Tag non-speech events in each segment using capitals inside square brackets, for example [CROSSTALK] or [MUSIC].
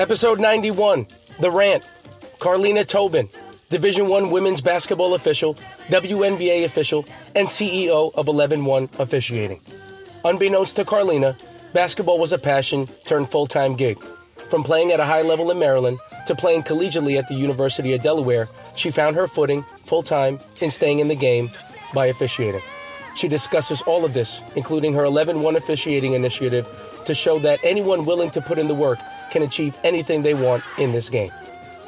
Episode 91, The Rant, Karleena Tobin, Division One women's basketball official, WNBA official, and CEO of 11-1 Officiating. Unbeknownst to Karleena, basketball was a passion turned full-time gig. From playing at a high level in Maryland to playing collegiately at the University of Delaware, she found her footing full-time in staying in the game by officiating. She discusses all of this, including her 11 1 officiating initiative, to show that anyone willing to put in the work can achieve anything they want in this game.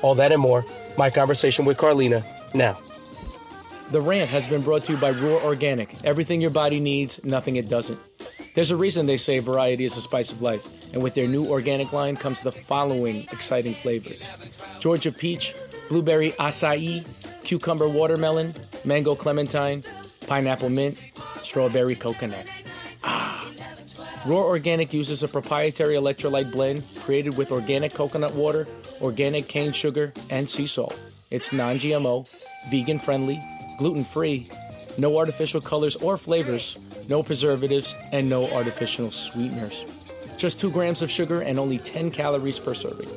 All that and more, my conversation with Karleena now. The rant has been brought to you by Roar Organic. Everything your body needs, nothing it doesn't. There's a reason they say variety is the spice of life, and with their new organic line comes the following exciting flavors Georgia peach, blueberry acai, cucumber watermelon, mango clementine, pineapple mint, strawberry coconut. Roar Organic uses a proprietary electrolyte blend created with organic coconut water, organic cane sugar, and sea salt. It's non GMO, vegan friendly, gluten free, no artificial colors or flavors, no preservatives, and no artificial sweeteners. Just 2 grams of sugar and only 10 calories per serving.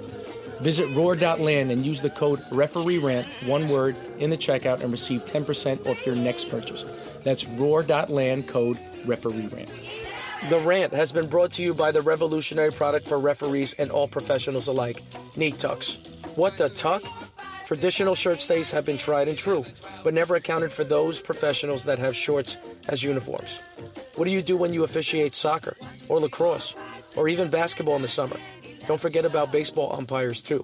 Visit roar.land and use the code refereerant, one word, in the checkout and receive 10% off your next purchase. That's roar.land code refereerant. The rant has been brought to you by the revolutionary product for referees and all professionals alike, Neat Tucks. What the tuck? Traditional shirt stays have been tried and true, but never accounted for those professionals that have shorts as uniforms. What do you do when you officiate soccer, or lacrosse, or even basketball in the summer? Don't forget about baseball umpires too.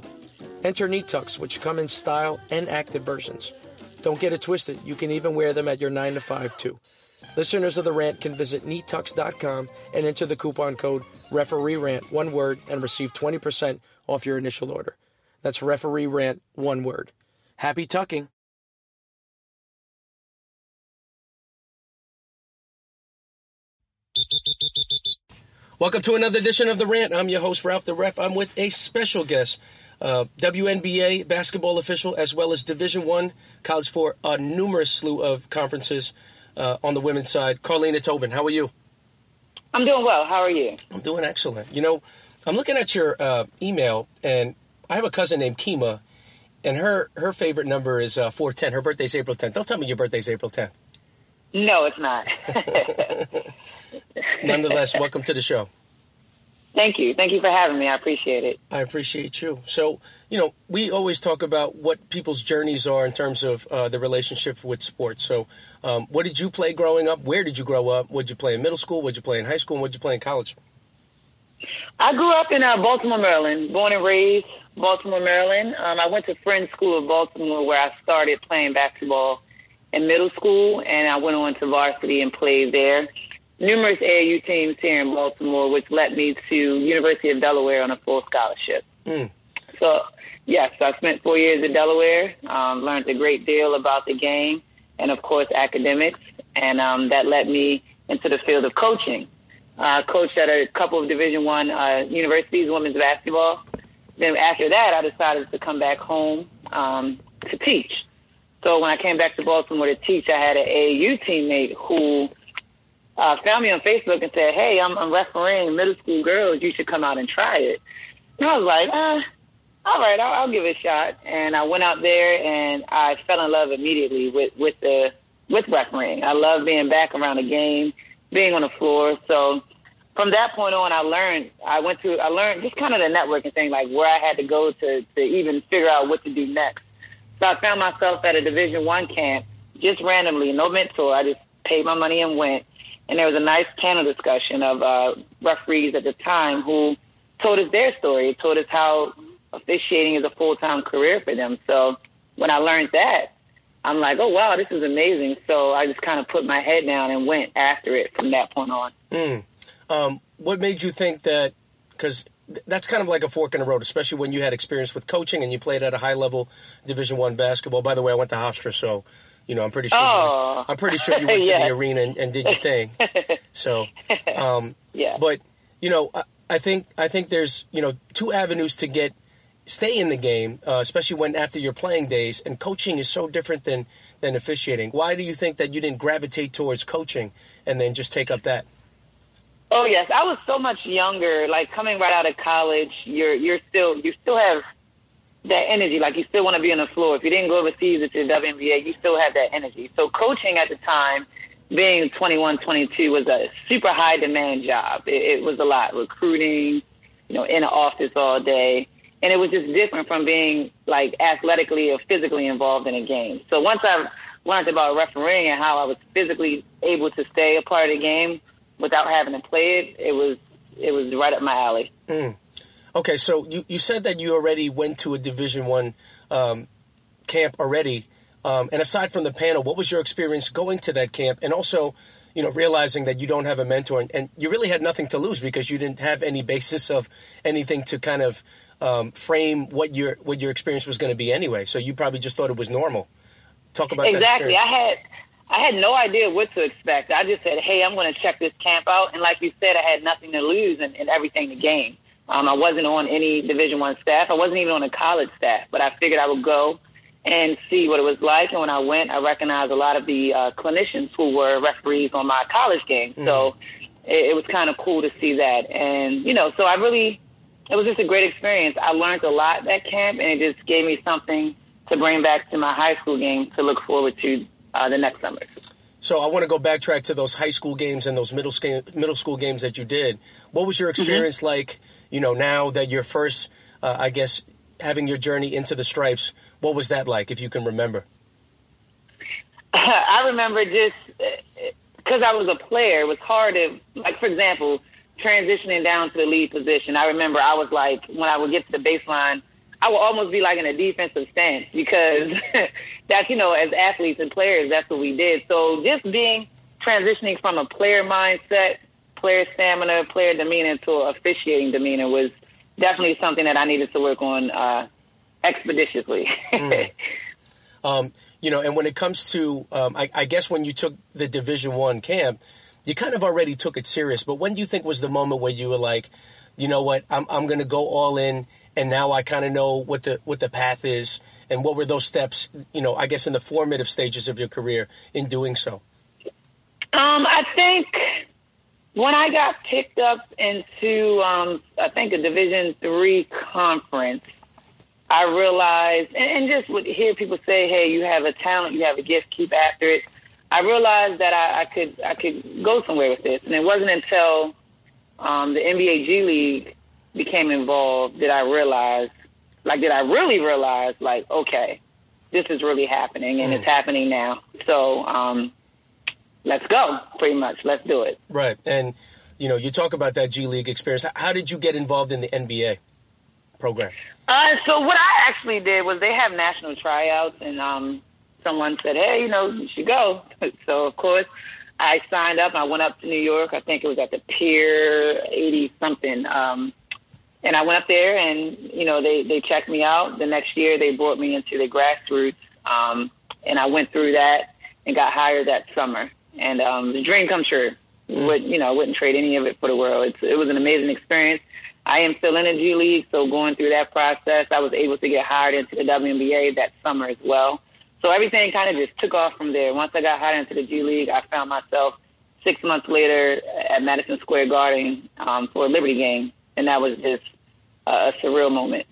Enter Neat Tucks, which come in style and active versions. Don't get it twisted, you can even wear them at your 9 to 5 too. Listeners of The Rant can visit neattux.com and enter the coupon code referee rant one word and receive 20% off your initial order. That's referee rant one word. Happy tucking. Welcome to another edition of The Rant. I'm your host, Ralph the Ref. I'm with a special guest, uh, WNBA basketball official, as well as Division One college for a numerous slew of conferences uh, on the women's side. Karleena Tobin, how are you? I'm doing well. How are you? I'm doing excellent. You know, I'm looking at your uh, email, and I have a cousin named Kima, and her her favorite number is uh, 410. Her birthday's April 10th. Don't tell me your birthday's April 10th. No, it's not. [LAUGHS] Nonetheless, welcome to the show. Thank you. Thank you for having me. I appreciate it. I appreciate you. So, you know, we always talk about what people's journeys are in terms of uh, the relationship with sports. So, um, what did you play growing up? Where did you grow up? What did you play in middle school? What did you play in high school? And what did you play in college? I grew up in uh, Baltimore, Maryland, born and raised Baltimore, Maryland. Um, I went to Friends School of Baltimore where I started playing basketball in middle school, and I went on to varsity and played there. Numerous AAU teams here in Baltimore, which led me to University of Delaware on a full scholarship. Mm. So, yes, I spent four years at Delaware, um, learned a great deal about the game, and of course academics, and um, that led me into the field of coaching. Uh, coached at a couple of Division One uh, universities, women's basketball. Then after that, I decided to come back home um, to teach. So when I came back to Baltimore to teach, I had an AAU teammate who uh, found me on Facebook and said, "Hey, I'm, I'm refereeing middle school girls. You should come out and try it." And I was like, uh, "All right, I'll, I'll give it a shot." And I went out there and I fell in love immediately with with the with refereeing. I love being back around the game, being on the floor. So from that point on, I learned. I went to. I learned just kind of the networking thing, like where I had to go to to even figure out what to do next. So I found myself at a Division One camp just randomly, no mentor. I just paid my money and went. And there was a nice panel discussion of uh, referees at the time who told us their story, told us how officiating is a full time career for them. So when I learned that, I'm like, oh wow, this is amazing. So I just kind of put my head down and went after it from that point on. Mm. Um, what made you think that? Because that's kind of like a fork in the road, especially when you had experience with coaching and you played at a high level Division One basketball. By the way, I went to Hofstra, so you know I'm pretty sure. Oh. You went, I'm pretty sure you went yeah. [LAUGHS] to the arena and, and did your thing. [LAUGHS] So, um, yeah. But you know, I, I think I think there's you know two avenues to get stay in the game, uh, especially when after your playing days. And coaching is so different than than officiating. Why do you think that you didn't gravitate towards coaching and then just take up that? Oh yes, I was so much younger. Like coming right out of college, you're you're still you still have that energy. Like you still want to be on the floor. If you didn't go overseas at the WNBA, you still have that energy. So coaching at the time, being 21, 22, was a super high demand job. It, it was a lot recruiting, you know, in the office all day, and it was just different from being like athletically or physically involved in a game. So once I learned about refereeing and how I was physically able to stay a part of the game without having to play it, it was it was right up my alley. Mm. Okay, so you, you said that you already went to a Division One um, camp already, um, and aside from the panel, what was your experience going to that camp, and also, you know, realizing that you don't have a mentor, and, and you really had nothing to lose because you didn't have any basis of anything to kind of um, frame what your what your experience was going to be anyway. So you probably just thought it was normal. Talk about exactly. I had I had no idea what to expect. I just said, "Hey, I'm going to check this camp out," and like you said, I had nothing to lose and, and everything to gain. Um, I wasn't on any Division One staff. I wasn't even on a college staff, but I figured I would go and see what it was like. And when I went, I recognized a lot of the uh, clinicians who were referees on my college game. Mm-hmm. So it, it was kind of cool to see that. And you know, so I really, it was just a great experience. I learned a lot at camp, and it just gave me something to bring back to my high school game to look forward to uh, the next summer. So I want to go backtrack to those high school games and those middle school middle school games that you did. What was your mm-hmm. experience mm-hmm. like? You know, now that you're first, uh, I guess, having your journey into the stripes. What was that like, if you can remember? [LAUGHS] I remember just because I was a player, it was hard to like, for example, transitioning down to the lead position. I remember I was like, when I would get to the baseline, I would almost be like in a defensive stance because [LAUGHS] that's, you know, as athletes and players, that's what we did. So just being transitioning from a player mindset, player stamina, player demeanor to officiating demeanor was definitely something that I needed to work on uh, expeditiously. [LAUGHS] mm. um, you know, and when it comes to, um, I, I, guess when you took the Division One camp, you kind of already took it serious. But when do you think was the moment where you were like, you know what, I'm, I'm to go all in and now I kind of know what the what the path is and what were those steps, you know, I guess in the formative stages of your career in doing so. Um, I think when I got picked up into, um, I think a Division three conference, I realized, and, and just would hear people say, "Hey, you have a talent, you have a gift, keep after it." I realized that I, I could I could go somewhere with this, and it wasn't until um, the NBA G League became involved that I realized, like, did I really realize, like, okay, this is really happening and mm. it's happening now. So, um, let's go, pretty much. Let's do it. Right. And, you know, you talk about that G League experience. How did you get involved in the NBA program? Uh, so what I actually did was they have national tryouts, and um, someone said, "Hey, you know, you should go." [LAUGHS] so of course, I signed up. I went up to New York. I think it was at the Pier eighty something um, and I went up there and, you know, they, they checked me out. The next year they brought me into the grassroots. Um, and I went through that and got hired that summer. And um, the dream come true. Mm. Would you know? I Wouldn't trade any of it for the world. It's, it was an amazing experience. I am still in the G League, so going through that process, I was able to get hired into the WNBA that summer as well. So everything kind of just took off from there. Once I got hired into the G League, I found myself six months later at Madison Square Garden um, for a Liberty game, and that was just a surreal moment.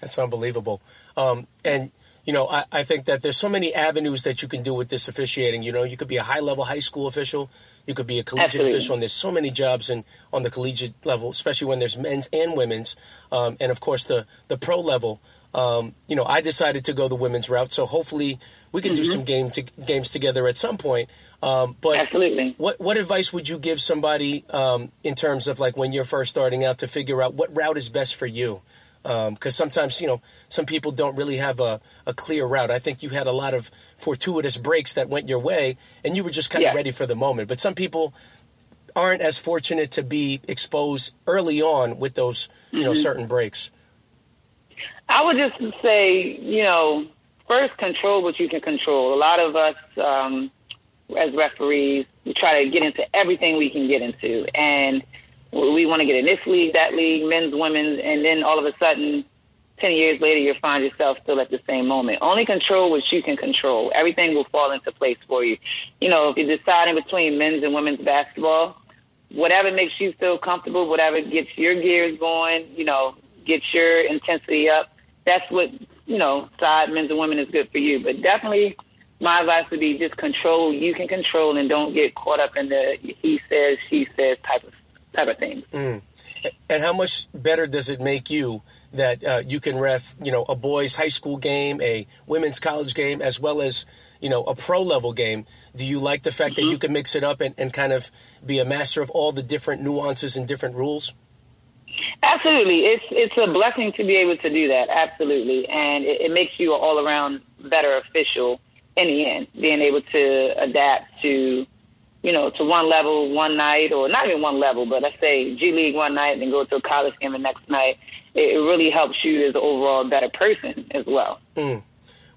That's unbelievable. Um, and you know, I, I, think that there's so many avenues that you can do with this officiating. You know, you could be a high level high school official, you could be a collegiate Absolutely. official, and there's so many jobs in, on the collegiate level, especially when there's men's and women's, um, and of course the the pro level. Um, you know, I decided to go the women's route, so hopefully we can mm-hmm. do some game to, games together at some point. Um, but Absolutely. what what advice would you give somebody um, in terms of like when you're first starting out to figure out what route is best for you? Because um, sometimes you know some people don't really have a, a clear route. I think you had a lot of fortuitous breaks that went your way, and you were just kind of yeah. ready for the moment. But some people aren't as fortunate to be exposed early on with those you mm-hmm. know certain breaks. I would just say, you know, first control what you can control. A lot of us, um, as referees, we try to get into everything we can get into, and we want to get in this league, that league, men's, women's, and then all of a sudden, ten years later, you find yourself still at the same moment. Only control what you can control. Everything will fall into place for you. You know, if you're deciding between men's and women's basketball, whatever makes you feel comfortable, whatever gets your gears going, you know, gets your intensity up. That's what you know, side men's and women is good for you. But definitely, my advice would be just control. You can control and don't get caught up in the he says, she says type of type of things. Mm. And how much better does it make you that uh, you can ref, you know, a boys' high school game, a women's college game, as well as you know a pro level game? Do you like the fact mm-hmm. that you can mix it up and, and kind of be a master of all the different nuances and different rules? Absolutely, it's it's a blessing to be able to do that. Absolutely, and it, it makes you an all around better official in the end. Being able to adapt to, you know, to one level one night, or not even one level, but let's say G League one night, and then go to a college game the next night. It, it really helps you as an overall better person as well. Mm.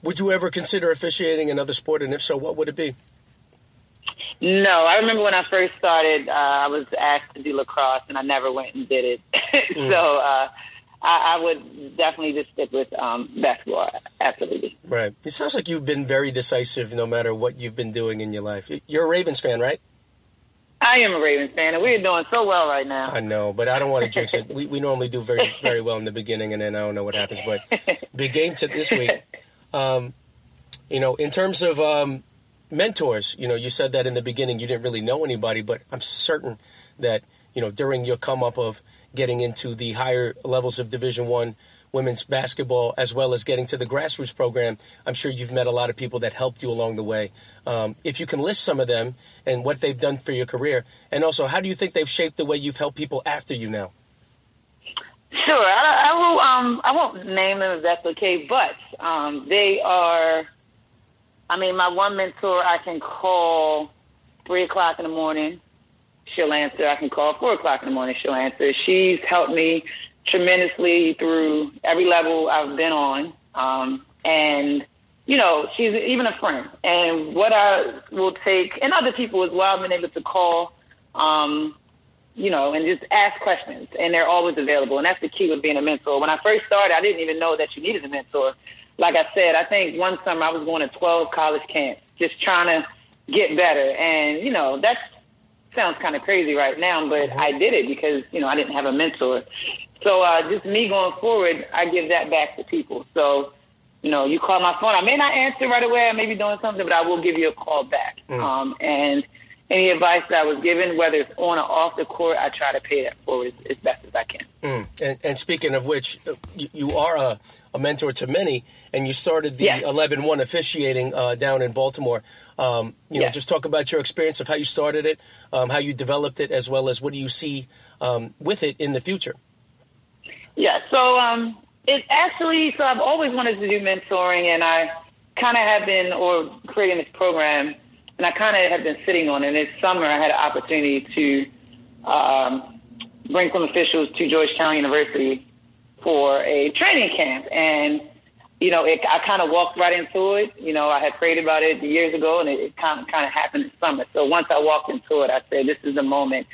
Would you ever consider officiating another sport, and if so, what would it be? No, I remember when I first started, uh, I was asked to do lacrosse, and I never went and did it. Mm. [LAUGHS] So uh, I, I, would definitely just stick with um, basketball. Absolutely. Right. It sounds like you've been very decisive, no matter what you've been doing in your life. You're a Ravens fan, right? I am a Ravens fan, and we're doing so well right now. I know, but I don't want to jinx it. [LAUGHS] We, we normally do very very well in the beginning, and then I don't know what happens. But big game to this week. Um, you know, in terms of um, mentors, you know, you said that in the beginning you didn't really know anybody, but I'm certain that you know during your come up of getting into the higher levels of Division One women's basketball, as well as getting to the grassroots program, I'm sure you've met a lot of people that helped you along the way. Um, if you can list some of them and what they've done for your career, and also how do you think they've shaped the way you've helped people after you now? Sure, I, I will. Um, I won't name them if that's okay, but um, they are I mean, my one mentor, I can call three o'clock in the morning. She'll answer. I can call four o'clock in the morning. She'll answer. She's helped me tremendously through every level I've been on. Um, and, you know, she's even a friend. And what I will take, and other people as well, I've been able to call, um, you know, and just ask questions. And they're always available. And that's the key with being a mentor. When I first started, I didn't even know that you needed a mentor like I said, I think one summer I was going to 12 college camps, just trying to get better. And, you know, that sounds kind of crazy right now, but mm-hmm. I did it because, you know, I didn't have a mentor. So uh, just me going forward, I give that back to people. So, you know, you call my phone. I may not answer right away. I may be doing something, but I will give you a call back. Mm. Um, and any advice that I was given, whether it's on or off the court, I try to pay that forward as, as best as I can. Mm. And, and, speaking of which, you, you are a, a, mentor to many, and you started the 11-1 officiating uh, down in Baltimore. Um, you know, just talk about your experience of how you started it, um, how you developed it, as well as what do you see um, with it in the future. Yeah, so um, it actually, so I've always wanted to do mentoring, and I kind of have been, or creating this program and I kind of have been sitting on it. And this summer, I had an opportunity to um, bring some officials to Georgetown University for a training camp, and you know, it, I kind of walked right into it. You know, I had prayed about it years ago, and it, it kind of kind of happened this summer. So once I walked into it, I said, "This is the moment."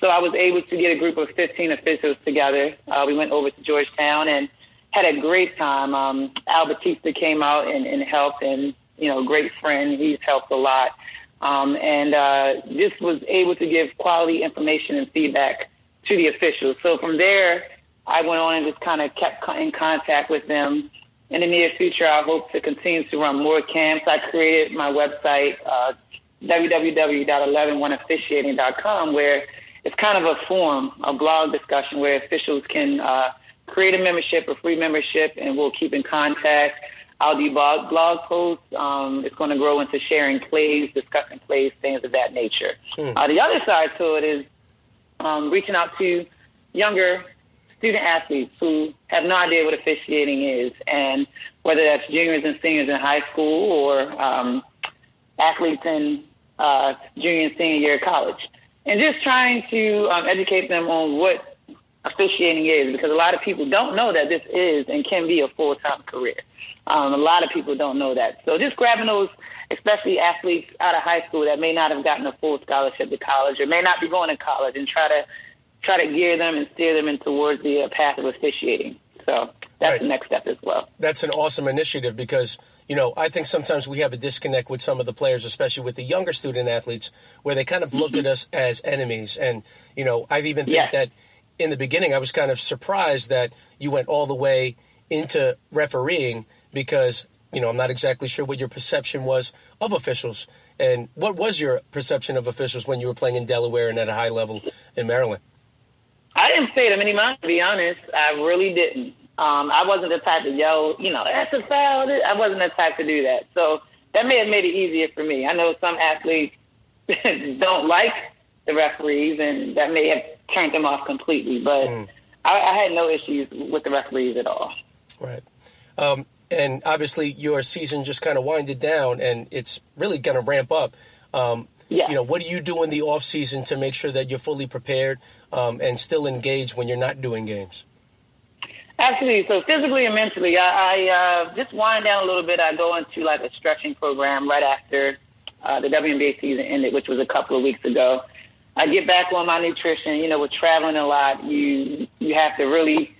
So I was able to get a group of 15 officials together. Uh, we went over to Georgetown and had a great time. Um, Al Batista came out and, and helped, and you know, great friend. He's helped a lot. Um, and uh, just was able to give quality information and feedback to the officials. So from there, I went on and just kind of kept in contact with them. In the near future, I hope to continue to run more camps. I created my website, uh, www.111officiating.com, where it's kind of a forum, a blog discussion where officials can uh, create a membership, a free membership, and we'll keep in contact. I'll do blog, blog posts. Um, it's going to grow into sharing plays, discussing plays, things of that nature. Mm. Uh, the other side to it is um, reaching out to younger student athletes who have no idea what officiating is, and whether that's juniors and seniors in high school or um, athletes in uh, junior and senior year of college, and just trying to um, educate them on what officiating is, because a lot of people don't know that this is and can be a full time career. Um, a lot of people don't know that. So just grabbing those, especially athletes out of high school that may not have gotten a full scholarship to college or may not be going to college, and try to try to gear them and steer them in towards the uh, path of officiating. So that's Right. the next step as well. That's an awesome initiative because, you know, I think sometimes we have a disconnect with some of the players, especially with the younger student athletes, where they kind of look at us as enemies. And, you know, I even think Yes. that in the beginning, I was kind of surprised that you went all the way into refereeing because, you know, I'm not exactly sure what your perception was of officials. And what was your perception of officials when you were playing in Delaware and at a high level in Maryland? I didn't pay them any mind, to be honest. I really didn't. Um, I wasn't the type to yell, you know, that's a foul. I wasn't the type to do that. So that may have made it easier for me. I know some athletes [LAUGHS] don't like the referees, and that may have turned them off completely. But I, I had no issues with the referees at all. Right. Um, and obviously, your season just kind of winded down, and it's really going to ramp up. Um, Yeah. You know, what do you do in the off season to make sure that you're fully prepared um, and still engaged when you're not doing games? Absolutely. So physically and mentally, I, I uh, just wind down a little bit. I go into like a stretching program right after uh, the WNBA season ended, which was a couple of weeks ago. I get back on my nutrition. You know, with traveling a lot, you you have to really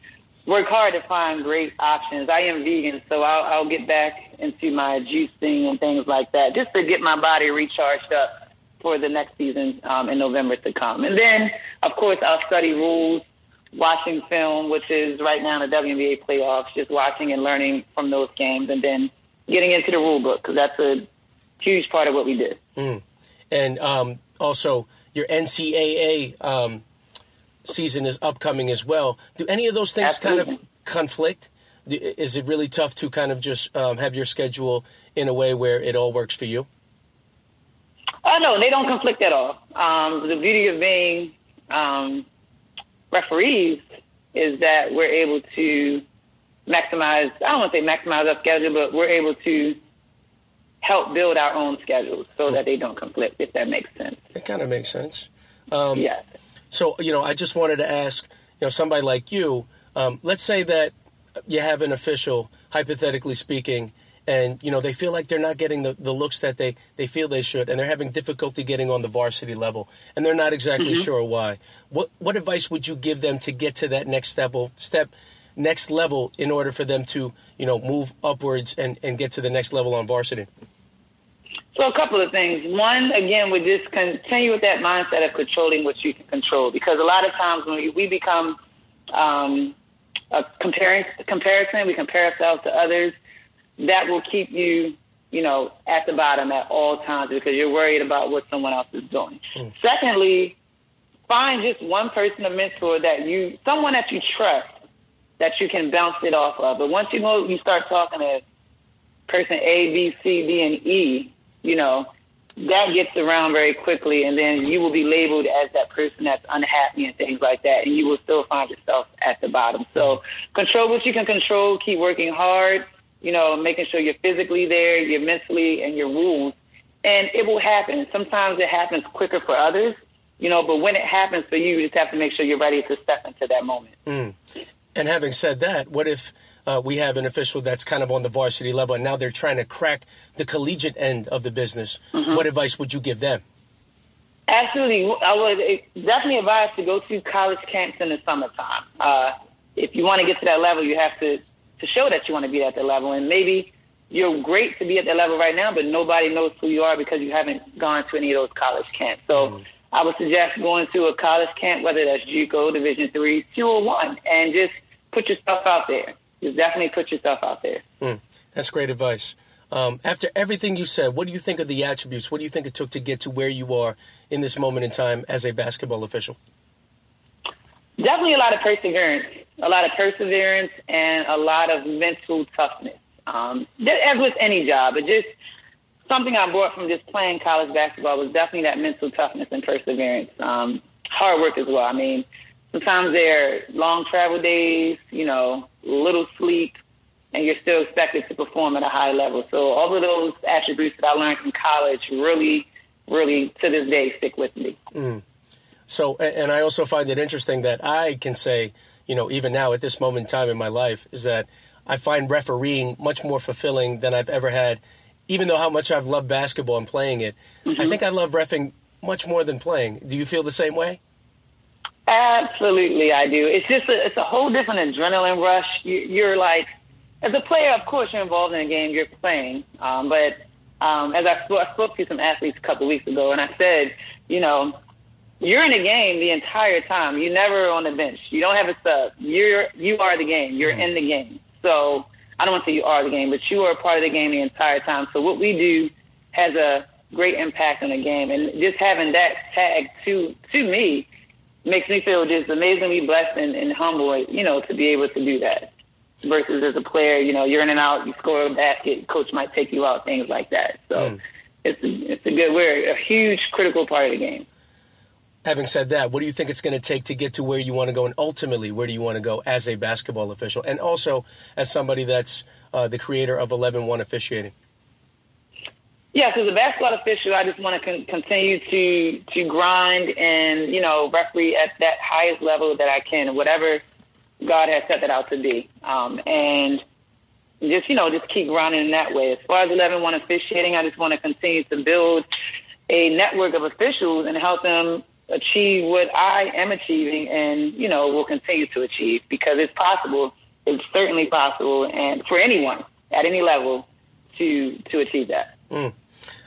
work hard to find great options. I am vegan, so I'll, I'll get back into my juicing and things like that, just to get my body recharged up for the next season um, in November to come. And then, of course, I'll study rules watching film, which is right now in the WNBA playoffs, just watching and learning from those games, and then getting into the rule book because that's a huge part of what we do. And um, also, your NCAA um, season is upcoming as well. Do any of those things kind of conflict? Is it really tough to kind of just um, have your schedule in a way where it all works for you? No, they don't conflict at all. Um, the beauty of being um, referees is that we're able to maximize. I don't want to say maximize our schedule, but we're able to help build our own schedules so that they don't conflict. If that makes sense. It kind of makes sense. Um, yes. So, you know, I just wanted to ask, you know, somebody like you, um, let's say that you have an official, hypothetically speaking, and, you know, they feel like they're not getting the, the looks that they, they feel they should, and they're having difficulty getting on the varsity level, and they're not exactly sure why. What, what advice would you give them to get to that next step, step, next level in order for them to, you know, move upwards and, and get to the next level on varsity? So a couple of things. One, again, we just continue with that mindset of controlling what you can control, because a lot of times when we, we become um, a comparing comparison, we compare ourselves to others. That will keep you, you know, at the bottom at all times because you're worried about what someone else is doing. Hmm. Secondly, find just one person, a mentor that you, someone that you trust, that you can bounce it off of. But once you know, you start talking to person A, B, C, D, and E, you know, that gets around very quickly, and then you will be labeled as that person that's unhappy and things like that, and you will still find yourself at the bottom. So control what you can control, keep working hard, you know, making sure you're physically there, you're mentally, and your rules, and it will happen. Sometimes it happens quicker for others, you know, but when it happens for you, you just have to make sure you're ready to step into that moment. And having said that, what if uh, we have an official that's kind of on the varsity level and now they're trying to crack the collegiate end of the business? What advice would you give them? Absolutely. I would definitely advise to go to college camps in the summertime. Uh, if you want to get to that level, you have to, to show that you want to be at that level. And maybe you're great to be at that level right now, but nobody knows who you are because you haven't gone to any of those college camps. So I would suggest going to a college camp, whether that's JUCO, Division three, two or one, and just put yourself out there. Just definitely put yourself out there. That's great advice. Um, after everything you said, what do you think of the attributes? What do you think it took to get to where you are in this moment in time as a basketball official? Definitely a lot of perseverance, a lot of perseverance, and a lot of mental toughness. Um, as with any job, but just something I brought from just playing college basketball was definitely that mental toughness and perseverance. Um, hard work as well. I mean, sometimes there are long travel days, you know, little sleep, and you're still expected to perform at a high level. So all of those attributes that I learned from college really, really to this day stick with me. So, and I also find it interesting that I can say, you know, even now at this moment in time in my life, is that I find refereeing much more fulfilling than I've ever had. Even though how much I've loved basketball and playing it, I think I love refing much more than playing. Do you feel the same way? Absolutely, I do. It's just a, it's a whole different adrenaline rush. You, you're like, as a player, of course, you're involved in a game, you're playing. Um, but um, as I I spoke to some athletes a couple weeks ago, and I said, you know, you're in a game the entire time. You're never on the bench. You don't have a sub. You're you are the game. You're in the game. So I don't want to say you are the game, but you are a part of the game the entire time. So what we do has a great impact on the game, and just having that tag to to me makes me feel just amazingly blessed and, and humble, you know, to be able to do that. Versus as a player, you know, you're in and out, you score a basket, coach might take you out, things like that. So mm. it's a, it's a good, we're a huge critical part of the game. Having said that, what do you think it's going to take to get to where you want to go, and ultimately, where do you want to go as a basketball official, and also as somebody that's uh, the creator of 11-1 officiating? Yes, as a basketball official, I just want to con- continue to to grind and you know referee at that highest level that I can, whatever God has set that out to be, um, and just you know just keep grinding in that way. As far as 11-1 officiating, I just want to continue to build a network of officials and help them achieve what I am achieving, and you know will continue to achieve because it's possible. It's certainly possible, and for anyone at any level to to achieve that. Mm.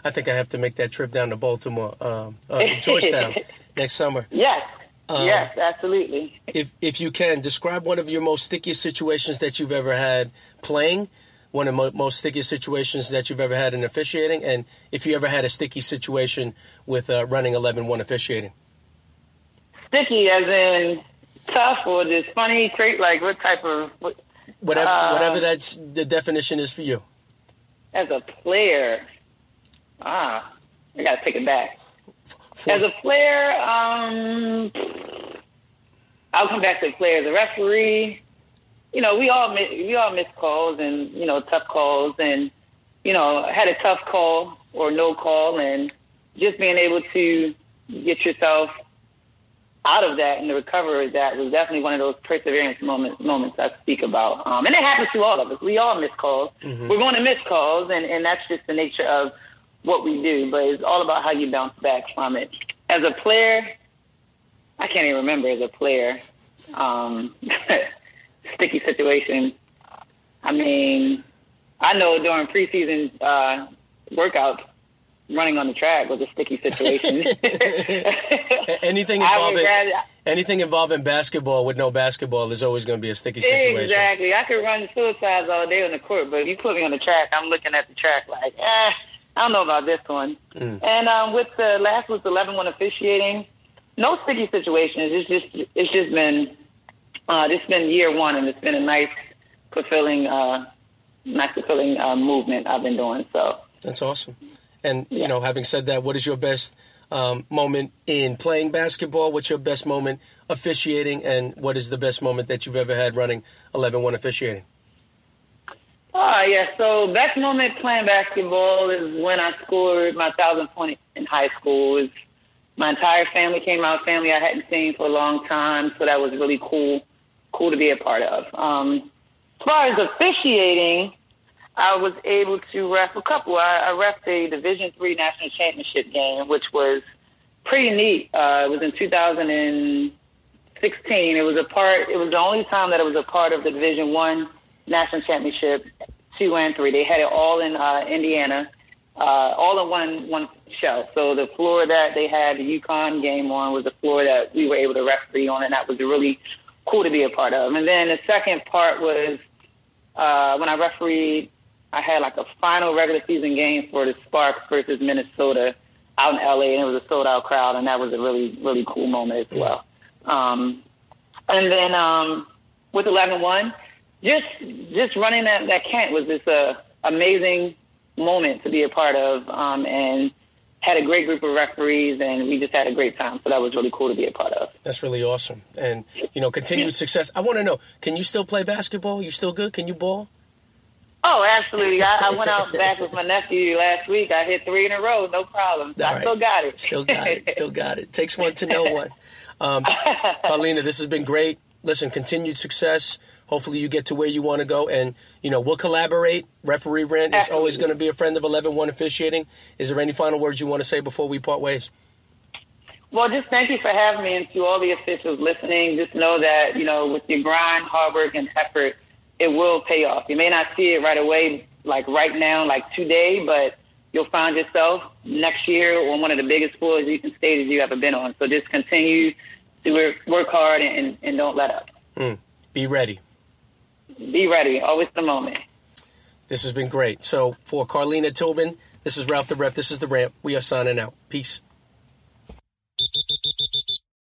I think I have to make that trip down to Baltimore, um, uh, [LAUGHS] Georgetown next summer. Yes. Um, yes, absolutely. If if you can describe one of your most stickiest situations that you've ever had playing, one of the mo- most sticky situations that you've ever had in officiating, and if you ever had a sticky situation with uh, running 11-1 officiating. Sticky, as in tough, or just funny, trait, like what type of what, whatever uh, whatever that's the definition is for you. As a player, Ah, I got to take it back. As a player, um, I'll come back to the player. As a referee, you know, we all miss, we all miss calls and you know tough calls, and you know had a tough call or no call, and just being able to get yourself out of that and the recovery of that was definitely one of those perseverance moments moments I speak about. Um, and it happens to all of us. We all miss calls. Mm-hmm. We're going to miss calls, and, and that's just the nature of what we do, but it's all about how you bounce back from it. As a player, I can't even remember as a player. Um, [LAUGHS] sticky situation. I mean, I know during preseason uh, workouts, running on the track was a sticky situation. [LAUGHS] [LAUGHS] anything involving rather, anything involving basketball with no basketball is always going to be a sticky situation. Exactly. I could run suicides all day on the court, but if you put me on the track, I'm looking at the track like, eh I don't know about this one. Mm. And um, with the last was 11-1 officiating, no sticky situations. It's just it's just been uh, it's been year one, and it's been a nice, fulfilling, uh, nice fulfilling uh, movement I've been doing. So that's awesome. And yeah. you know, having said that, what is your best um, moment in playing basketball? What's your best moment officiating? And what is the best moment that you've ever had running 11-1 officiating? Oh, yeah. So best moment playing basketball is when I scored my thousand point in high school. It my entire family came out, family I hadn't seen for a long time, so that was really cool, cool to be a part of. Um, as far as officiating, I was able to ref a couple. I, I refed a Division Three national championship game, which was pretty neat. Uh, it was in 2016. It was a part. It was the only time that it was a part of the Division One national championship two and three. They had it all in uh, Indiana, uh, all in one one show. So the floor that they had the UConn game on was the floor that we were able to referee on, and that was really cool to be a part of. And then the second part was uh, when I refereed. I had like a final regular season game for the Sparks versus Minnesota out in LA, and it was a sold out crowd, and that was a really really cool moment as well. Um, and then um, with 11-1, just just running that that camp was just a amazing moment to be a part of, um, and had a great group of referees, and we just had a great time. So that was really cool to be a part of. That's really awesome, and you know, continued success. I want to know: Can you still play basketball? You still good? Can you ball? Oh, absolutely. I, I went out back with my nephew last week. I hit three in a row, no problem. All I right. still got it. Still got it. Still got it. Takes one to know one. Um, [LAUGHS] Karleena, this has been great. Listen, continued success. Hopefully, you get to where you want to go, and you know we'll collaborate. Referee Rant is always going to be a friend of 11-1 officiating. Is there any final words you want to say before we part ways? Well, just thank you for having me, and to all the officials listening, just know that you know with your grind, hard work, and effort, it will pay off. You may not see it right away, like right now, like today, but you'll find yourself next year on one of the biggest floors you can stages you ever been on. So just continue to work, work hard and, and don't let up. Mm. Be ready. Be ready. Always the moment. This has been great. So for Karleena Tobin, this is Ralph the Ref. This is the Rant. We are signing out. Peace.